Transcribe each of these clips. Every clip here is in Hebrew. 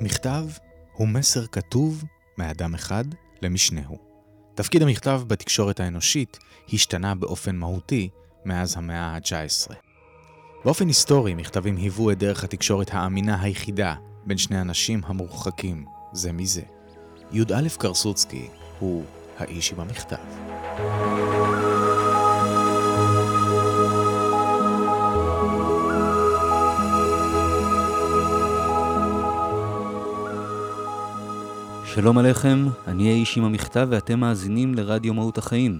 מכתב הוא מסר כתוב מאדם אחד למשנהו. תפקיד המכתב בתקשורת האנושית השתנה באופן מהותי מאז המאה ה-19. באופן היסטורי, מכתבים היוו את דרך התקשורת האמינה היחידה בין שני אנשים המורחקים זה מזה. י"א קרסוצקי הוא האיש עם המכתב. שלום עליכם, אני האיש עם המכתב ואתם מאזינים לרדיו מהות החיים.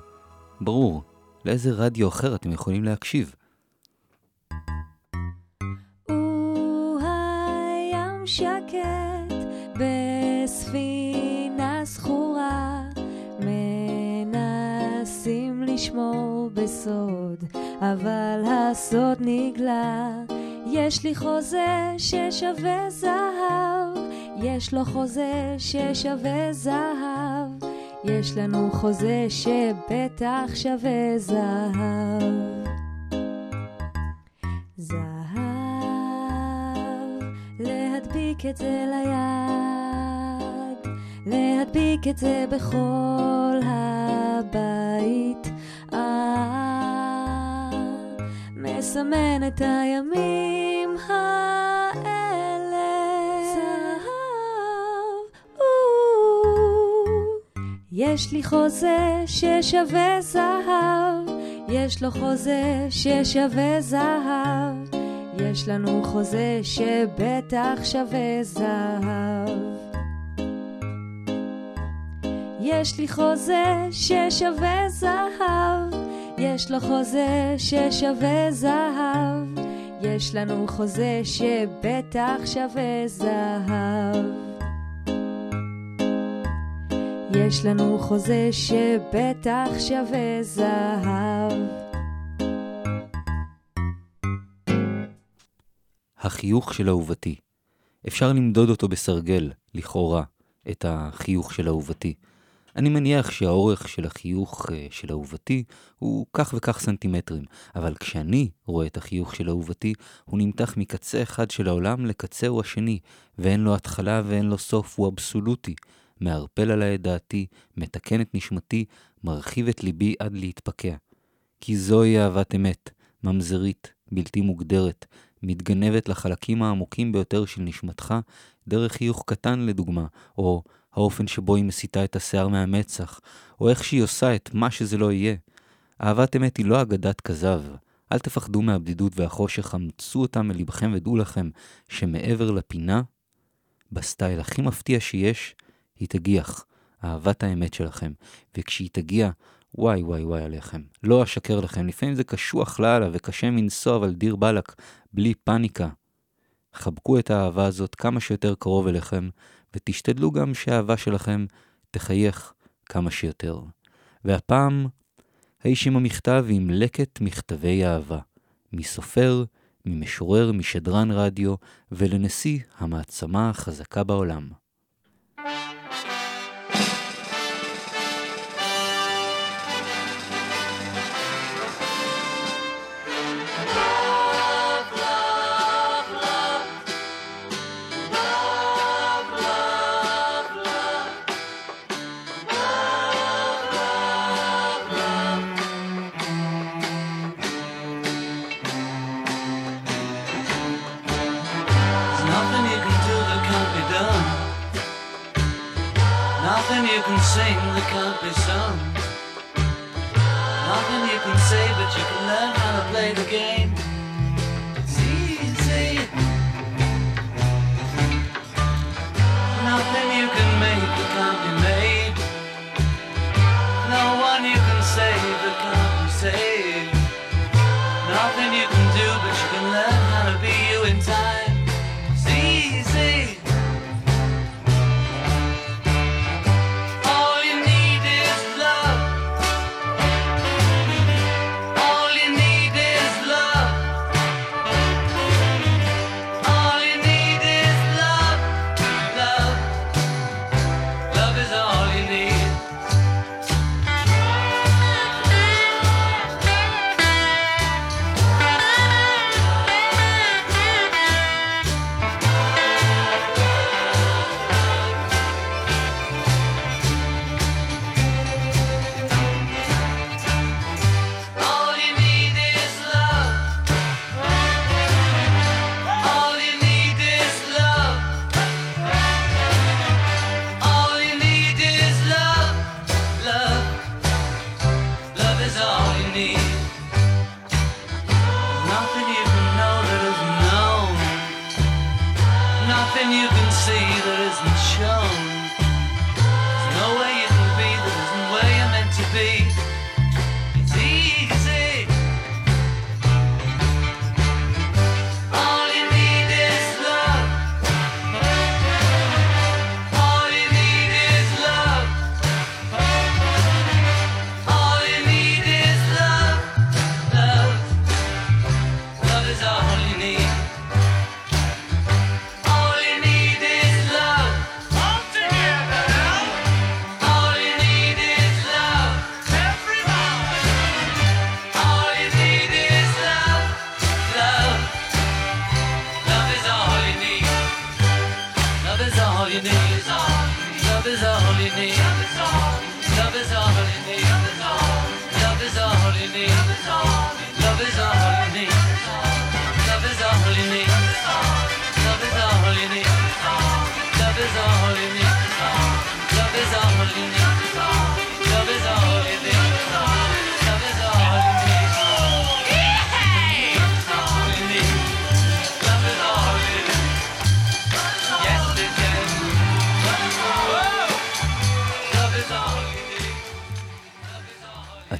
ברור, לאיזה רדיו אחר אתם יכולים להקשיב? שקט בספינה זכורה מנסים לשמור בסוד אבל הסוד נגלה יש לי חוזה ששווה זהב יש לו חוזה ששווה זהב, יש לנו חוזה שבטח שווה זהב. זהב, להדביק את זה ליד, להדביק את זה בכל הבית. אה, מסמן את הימים האלה. יש לי חוזה ששווה זהב, יש לו חוזה ששווה זהב, יש לנו חוזה שבטח שווה זהב. יש לי חוזה ששווה זהב, יש לו חוזה ששווה זהב, יש לנו חוזה שבטח שווה זהב. יש לנו חוזה שבטח שווה זהב. החיוך של אהובתי. אפשר למדוד אותו בסרגל, לכאורה, את החיוך של אהובתי. אני מניח שהאורך של החיוך אה, של אהובתי הוא כך וכך סנטימטרים, אבל כשאני רואה את החיוך של אהובתי, הוא נמתח מקצה אחד של העולם לקצהו השני, ואין לו התחלה ואין לו סוף, הוא אבסולוטי. מערפל עלי את דעתי, מתקן את נשמתי, מרחיב את ליבי עד להתפקע. כי זוהי אהבת אמת, ממזרית, בלתי מוגדרת, מתגנבת לחלקים העמוקים ביותר של נשמתך, דרך חיוך קטן לדוגמה, או האופן שבו היא מסיטה את השיער מהמצח, או איך שהיא עושה את מה שזה לא יהיה. אהבת אמת היא לא אגדת כזב. אל תפחדו מהבדידות והחושך, אמצו אותה מלבכם ודעו לכם שמעבר לפינה, בסטייל הכי מפתיע שיש, היא תגיח, אהבת האמת שלכם, וכשהיא תגיע, וואי וואי וואי עליכם. לא אשקר לכם, לפעמים זה קשוח לאללה וקשה מנשוא, אבל דיר באלק, בלי פאניקה. חבקו את האהבה הזאת כמה שיותר קרוב אליכם, ותשתדלו גם שהאהבה שלכם תחייך כמה שיותר. והפעם, האיש עם המכתב עם לקט מכתבי אהבה, מסופר, ממשורר, משדרן רדיו, ולנשיא המעצמה החזקה בעולם.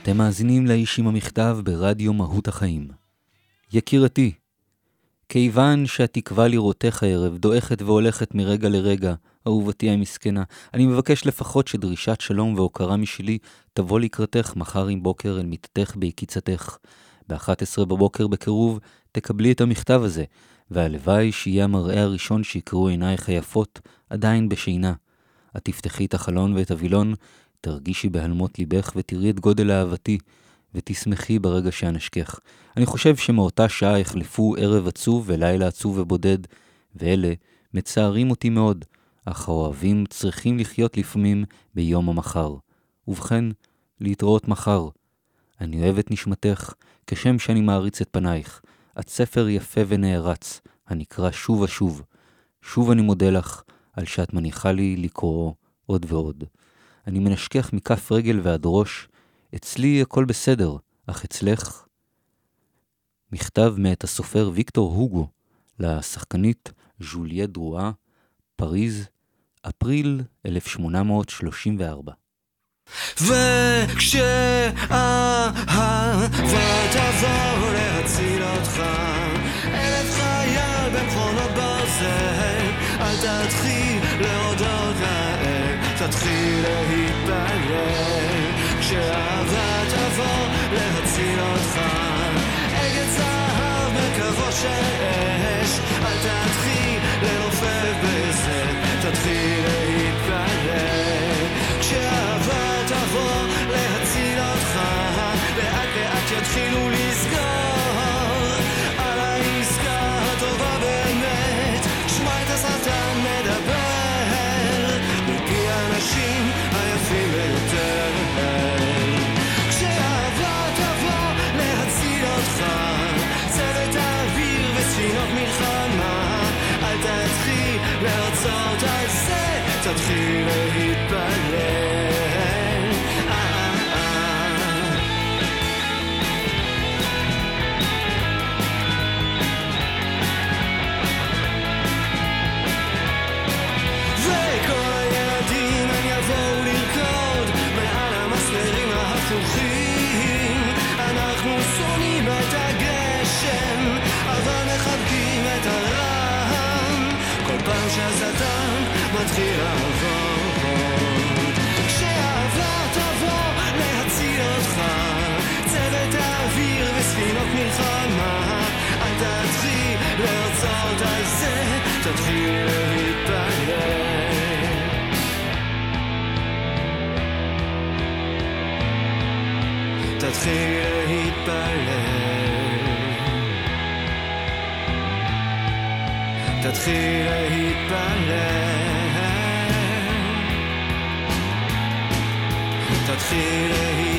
אתם מאזינים לאיש עם המכתב ברדיו מהות החיים. יקירתי, כיוון שהתקווה לראותך הערב דועכת והולכת מרגע לרגע, אהובתי המסכנה, אני מבקש לפחות שדרישת שלום והוקרה משלי תבוא לקראתך מחר עם בוקר אל מיטתך ביקיצתך. ב-11 בבוקר בקירוב תקבלי את המכתב הזה, והלוואי שיהיה המראה הראשון שיקראו עינייך היפות, עדיין בשינה. את תפתחי את החלון ואת הווילון, תרגישי בהלמות ליבך ותראי את גודל אהבתי, ותשמחי ברגע שאנשכך. אני חושב שמאותה שעה יחלפו ערב עצוב ולילה עצוב ובודד, ואלה מצערים אותי מאוד, אך האוהבים צריכים לחיות לפעמים ביום המחר. ובכן, להתראות מחר. אני אוהב את נשמתך, כשם שאני מעריץ את פנייך. את ספר יפה ונערץ, הנקרא שוב ושוב. שוב אני מודה לך על שאת מניחה לי לקרוא עוד ועוד. אני מנשכך מכף רגל ועד ראש, אצלי הכל בסדר, אך אצלך... מכתב מאת הסופר ויקטור הוגו לשחקנית ז'וליה דרואה, פריז, אפריל 1834. וכשאהבה תבוא להציל אותך אלף חייל במכונות ברזל תתחיל להתפלל כשאהבה תבוא להציל אותך. אגד זהב בקרבו של אש זה תתחיל להתפלל אה, אה, אה. וכל הילדים הם יבואו לרקוד מעל המסמרים ההפוכים אנחנו שונאים את הגשם אבל מחבקים את הרעם כל פעם שהשטן מתחיל לעבוד כשאהבה תבוא להציל אותך צוות האוויר וספינות מלחמה אל תתחיל להרצות על זה תתחיל להתפלל תתחיל להתפלל תתחיל להתפלל het gele.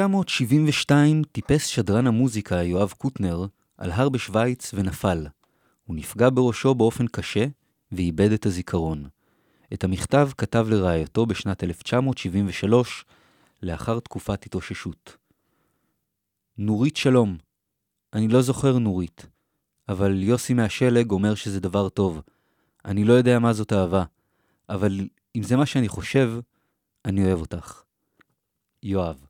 ב-1972 טיפס שדרן המוזיקה יואב קוטנר על הר בשוויץ ונפל. הוא נפגע בראשו באופן קשה ואיבד את הזיכרון. את המכתב כתב לרעייתו בשנת 1973, לאחר תקופת התאוששות. נורית שלום. אני לא זוכר נורית, אבל יוסי מהשלג אומר שזה דבר טוב. אני לא יודע מה זאת אהבה, אבל אם זה מה שאני חושב, אני אוהב אותך. יואב.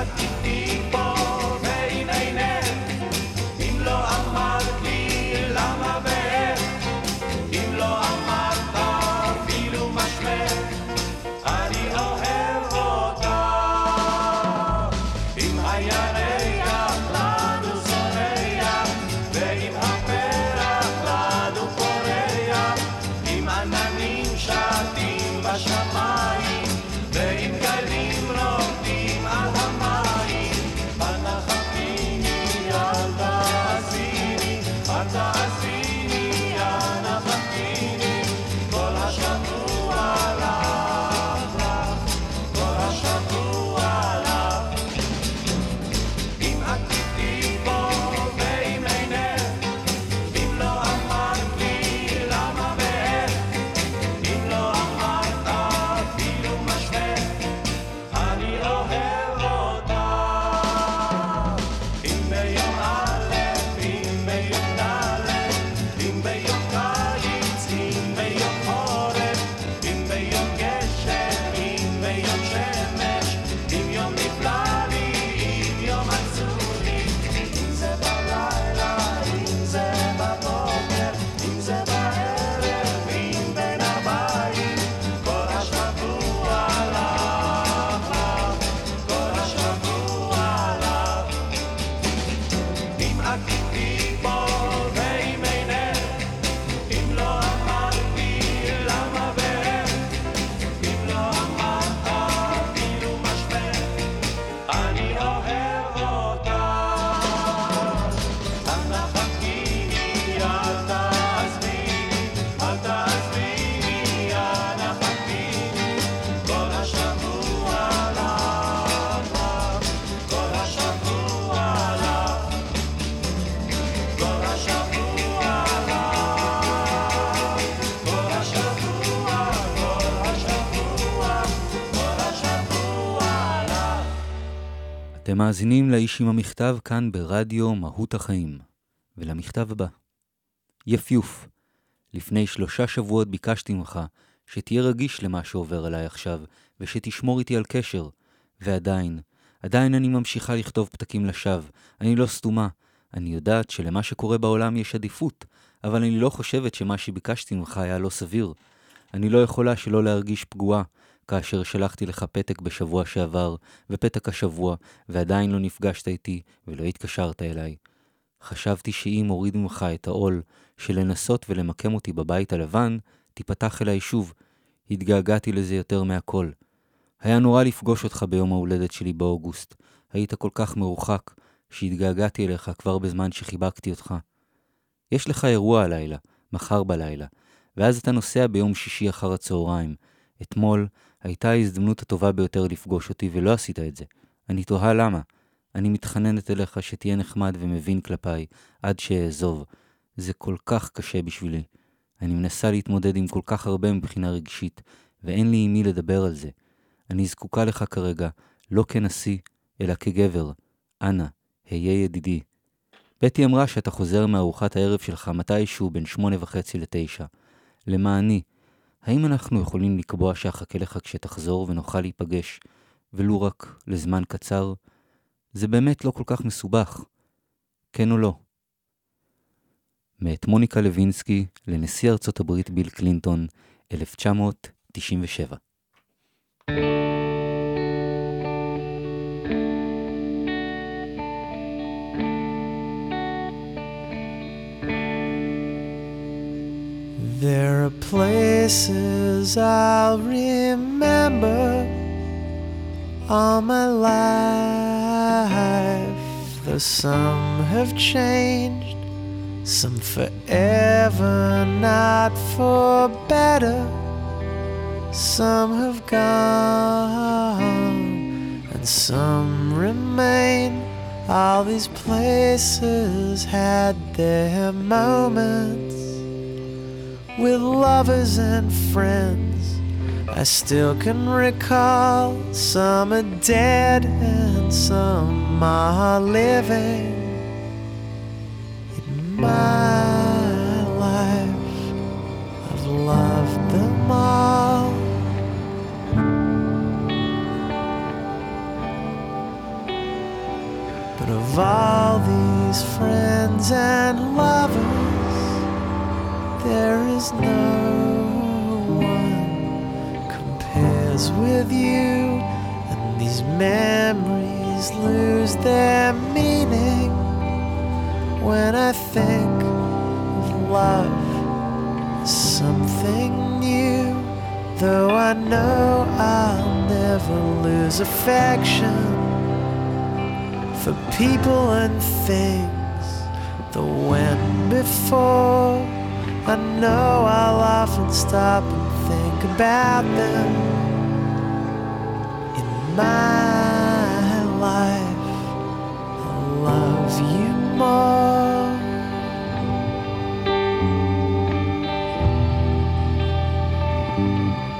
I מאזינים לאיש עם המכתב כאן ברדיו מהות החיים, ולמכתב הבא. יפיוף, לפני שלושה שבועות ביקשתי ממך שתהיה רגיש למה שעובר עליי עכשיו, ושתשמור איתי על קשר. ועדיין, עדיין אני ממשיכה לכתוב פתקים לשווא. אני לא סתומה. אני יודעת שלמה שקורה בעולם יש עדיפות, אבל אני לא חושבת שמה שביקשתי ממך היה לא סביר. אני לא יכולה שלא להרגיש פגועה, כאשר שלחתי לך פתק בשבוע שעבר, ופתק השבוע, ועדיין לא נפגשת איתי ולא התקשרת אליי. חשבתי שאם אוריד ממך את העול של לנסות ולמקם אותי בבית הלבן, תיפתח אליי שוב. התגעגעתי לזה יותר מהכל. היה נורא לפגוש אותך ביום ההולדת שלי באוגוסט. היית כל כך מרוחק, שהתגעגעתי אליך כבר בזמן שחיבקתי אותך. יש לך אירוע הלילה, מחר בלילה, ואז אתה נוסע ביום שישי אחר הצהריים. אתמול הייתה ההזדמנות הטובה ביותר לפגוש אותי ולא עשית את זה. אני תוהה למה. אני מתחננת אליך שתהיה נחמד ומבין כלפיי, עד שאעזוב. זה כל כך קשה בשבילי. אני מנסה להתמודד עם כל כך הרבה מבחינה רגשית, ואין לי עם מי לדבר על זה. אני זקוקה לך כרגע, לא כנשיא, אלא כגבר. אנא, היה ידידי. בטי אמרה שאתה חוזר מארוחת הערב שלך מתישהו בין שמונה וחצי לתשע. למעני, האם אנחנו יכולים לקבוע שאחכה לך כשתחזור ונוכל להיפגש, ולו רק לזמן קצר? זה באמת לא כל כך מסובך. כן או לא? מאת מוניקה לוינסקי לנשיא ארצות הברית ביל קלינטון, 1997. There are places I'll remember all my life, though some have changed, some forever, not for better. Some have gone, and some remain. All these places had their moments with lovers and friends. I still can recall some are dead and some are living. In my life, I've loved them all. But of all these friends and lovers, there is no one compares with you, and these memories lose their meaning when I think of love as something new. Though I know I'll never lose affection for people and things, the when before. I know I'll often stop and think about them in my life. I love you more. Though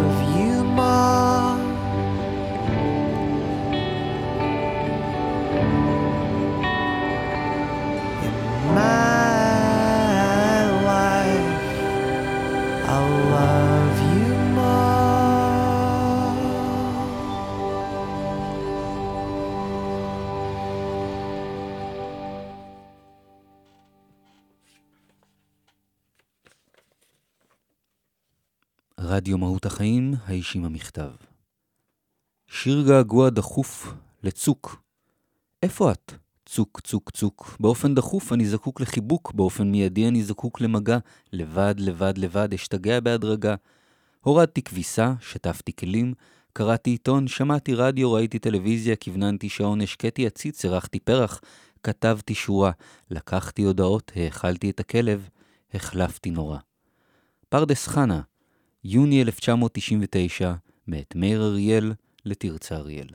רדיו מהות החיים, האיש עם המכתב. שיר געגוע דחוף לצוק. איפה את, צוק, צוק, צוק. באופן דחוף אני זקוק לחיבוק, באופן מיידי אני זקוק למגע. לבד, לבד, לבד, אשתגע בהדרגה. הורדתי כביסה, שטפתי כלים, קראתי עיתון, שמעתי רדיו, ראיתי טלוויזיה, כווננתי שעון, השקיתי עציץ, הרחתי פרח, כתבתי שורה, לקחתי הודעות, האכלתי את הכלב, החלפתי נורא. פרדס חנה, יוני 1999, מאת מאיר אריאל לתרצה אריאל.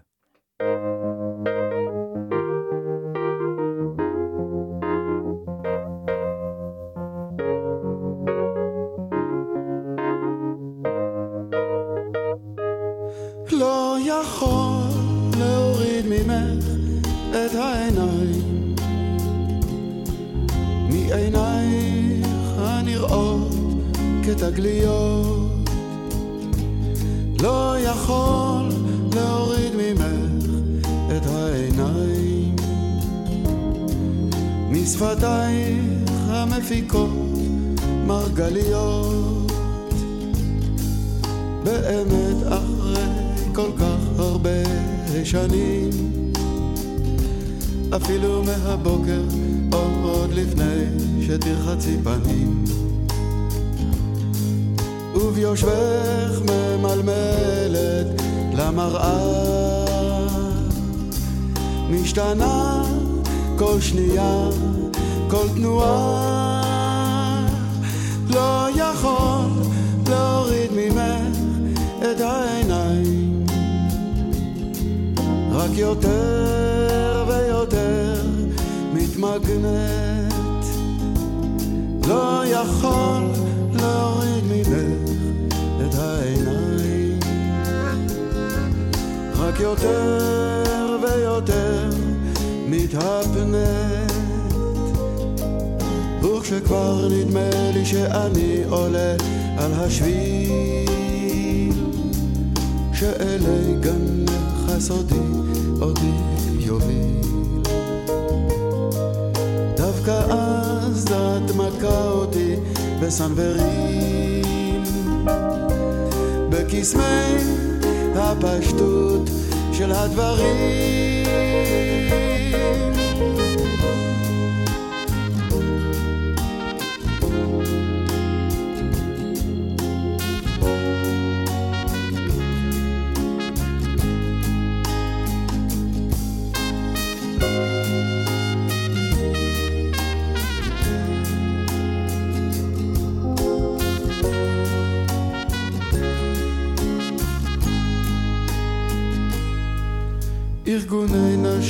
לא יכול להוריד ממך את העיניים מעינייך הנראות כתגליות לא יכול להוריד ממך את העיניים. משפתייך המפיקות מרגליות באמת אחרי כל כך הרבה שנים. אפילו מהבוקר עוד לפני שתרחצי פנים וביושבך ממלמלת למראה. משתנה כל שנייה, כל תנועה. לא יכול להוריד ממך את העיניים. רק יותר ויותר מתמגנת לא יכול להוריד ממך רק יותר ויותר מתהפנת. וכשכבר נדמה לי שאני עולה על השביל שאלי גנך הסודי אותי יוביל. דווקא אז את מכה אותי בסנוורים בקסמי הפשטות של הדברים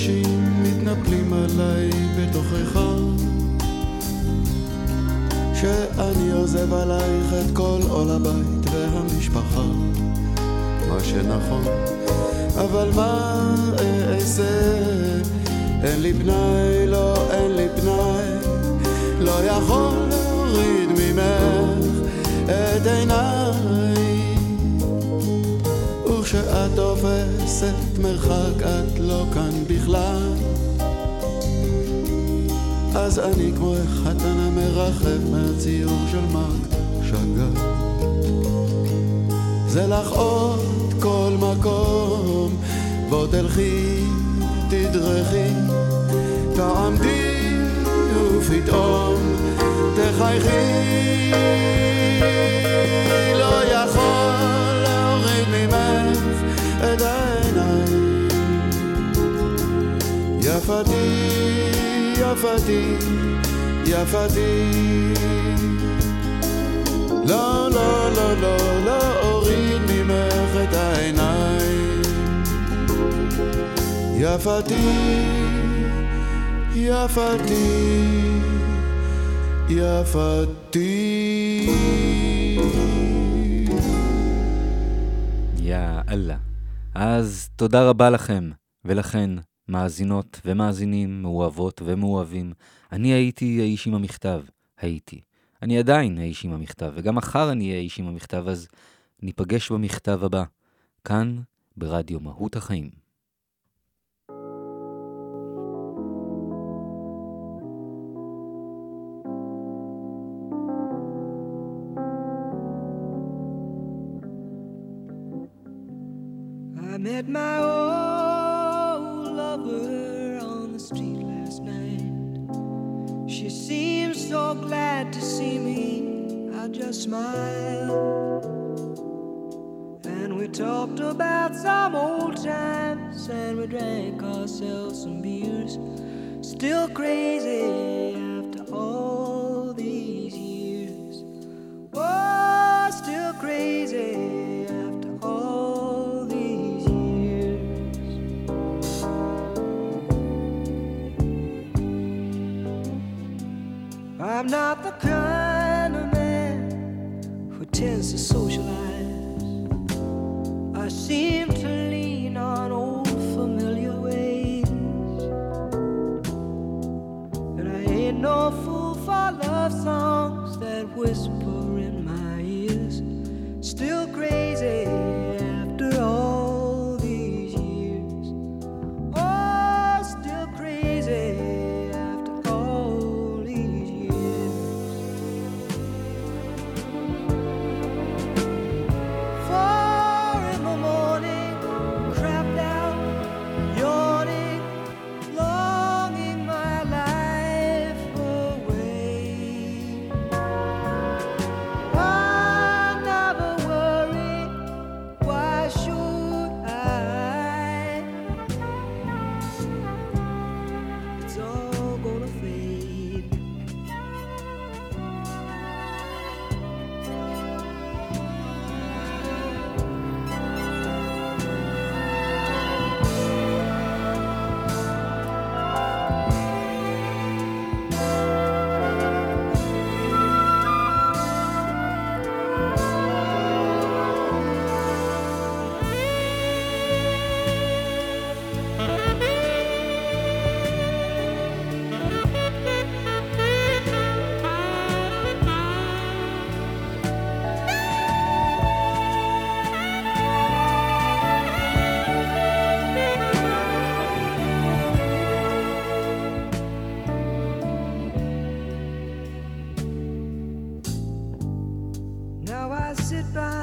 ארגוני נשים מתנפלים עליי בתוכך. שאני עוזב עלייך את כל עול הבית והמשפחה. מה שנכון אבל מה אעשה? אין לי פנאי, לא אין לי פנאי. לא יכול להוריד ממך את עיניי וכשאת תופסת מרחק את לא כאן בכלל. אז אני כמו החתן המרחב מהציור של מרק שגר. זה לך עוד כל מקום בוא תלכי תדרכי. תעמדי ופתאום תחייכי יפתי, יפתי, יפתי לא, לא, לא, לא, לא אוריד ממך את העיניים יפתי, יפתי, יפתי. יא אללה. אז תודה רבה לכם, ולכן, מאזינות ומאזינים, מאוהבות ומאוהבים. אני הייתי האיש עם המכתב. הייתי. אני עדיין האיש עם המכתב, וגם מחר אני אהיה האיש עם המכתב, אז ניפגש במכתב הבא, כאן, ברדיו מהות החיים. I met my old She seemed so glad to see me. I just smiled. And we talked about some old times and we drank ourselves some beers. Still crazy after all these years. Oh, still crazy I'm not the kind of man who tends to socialize. I seem to lean on old familiar ways. And I ain't no fool for love songs that whisper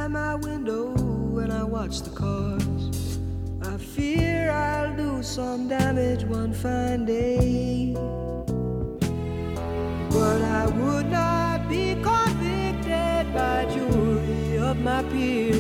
by my window and I watch the cars. I fear I'll do some damage one fine day. But I would not be convicted by jury of my peers.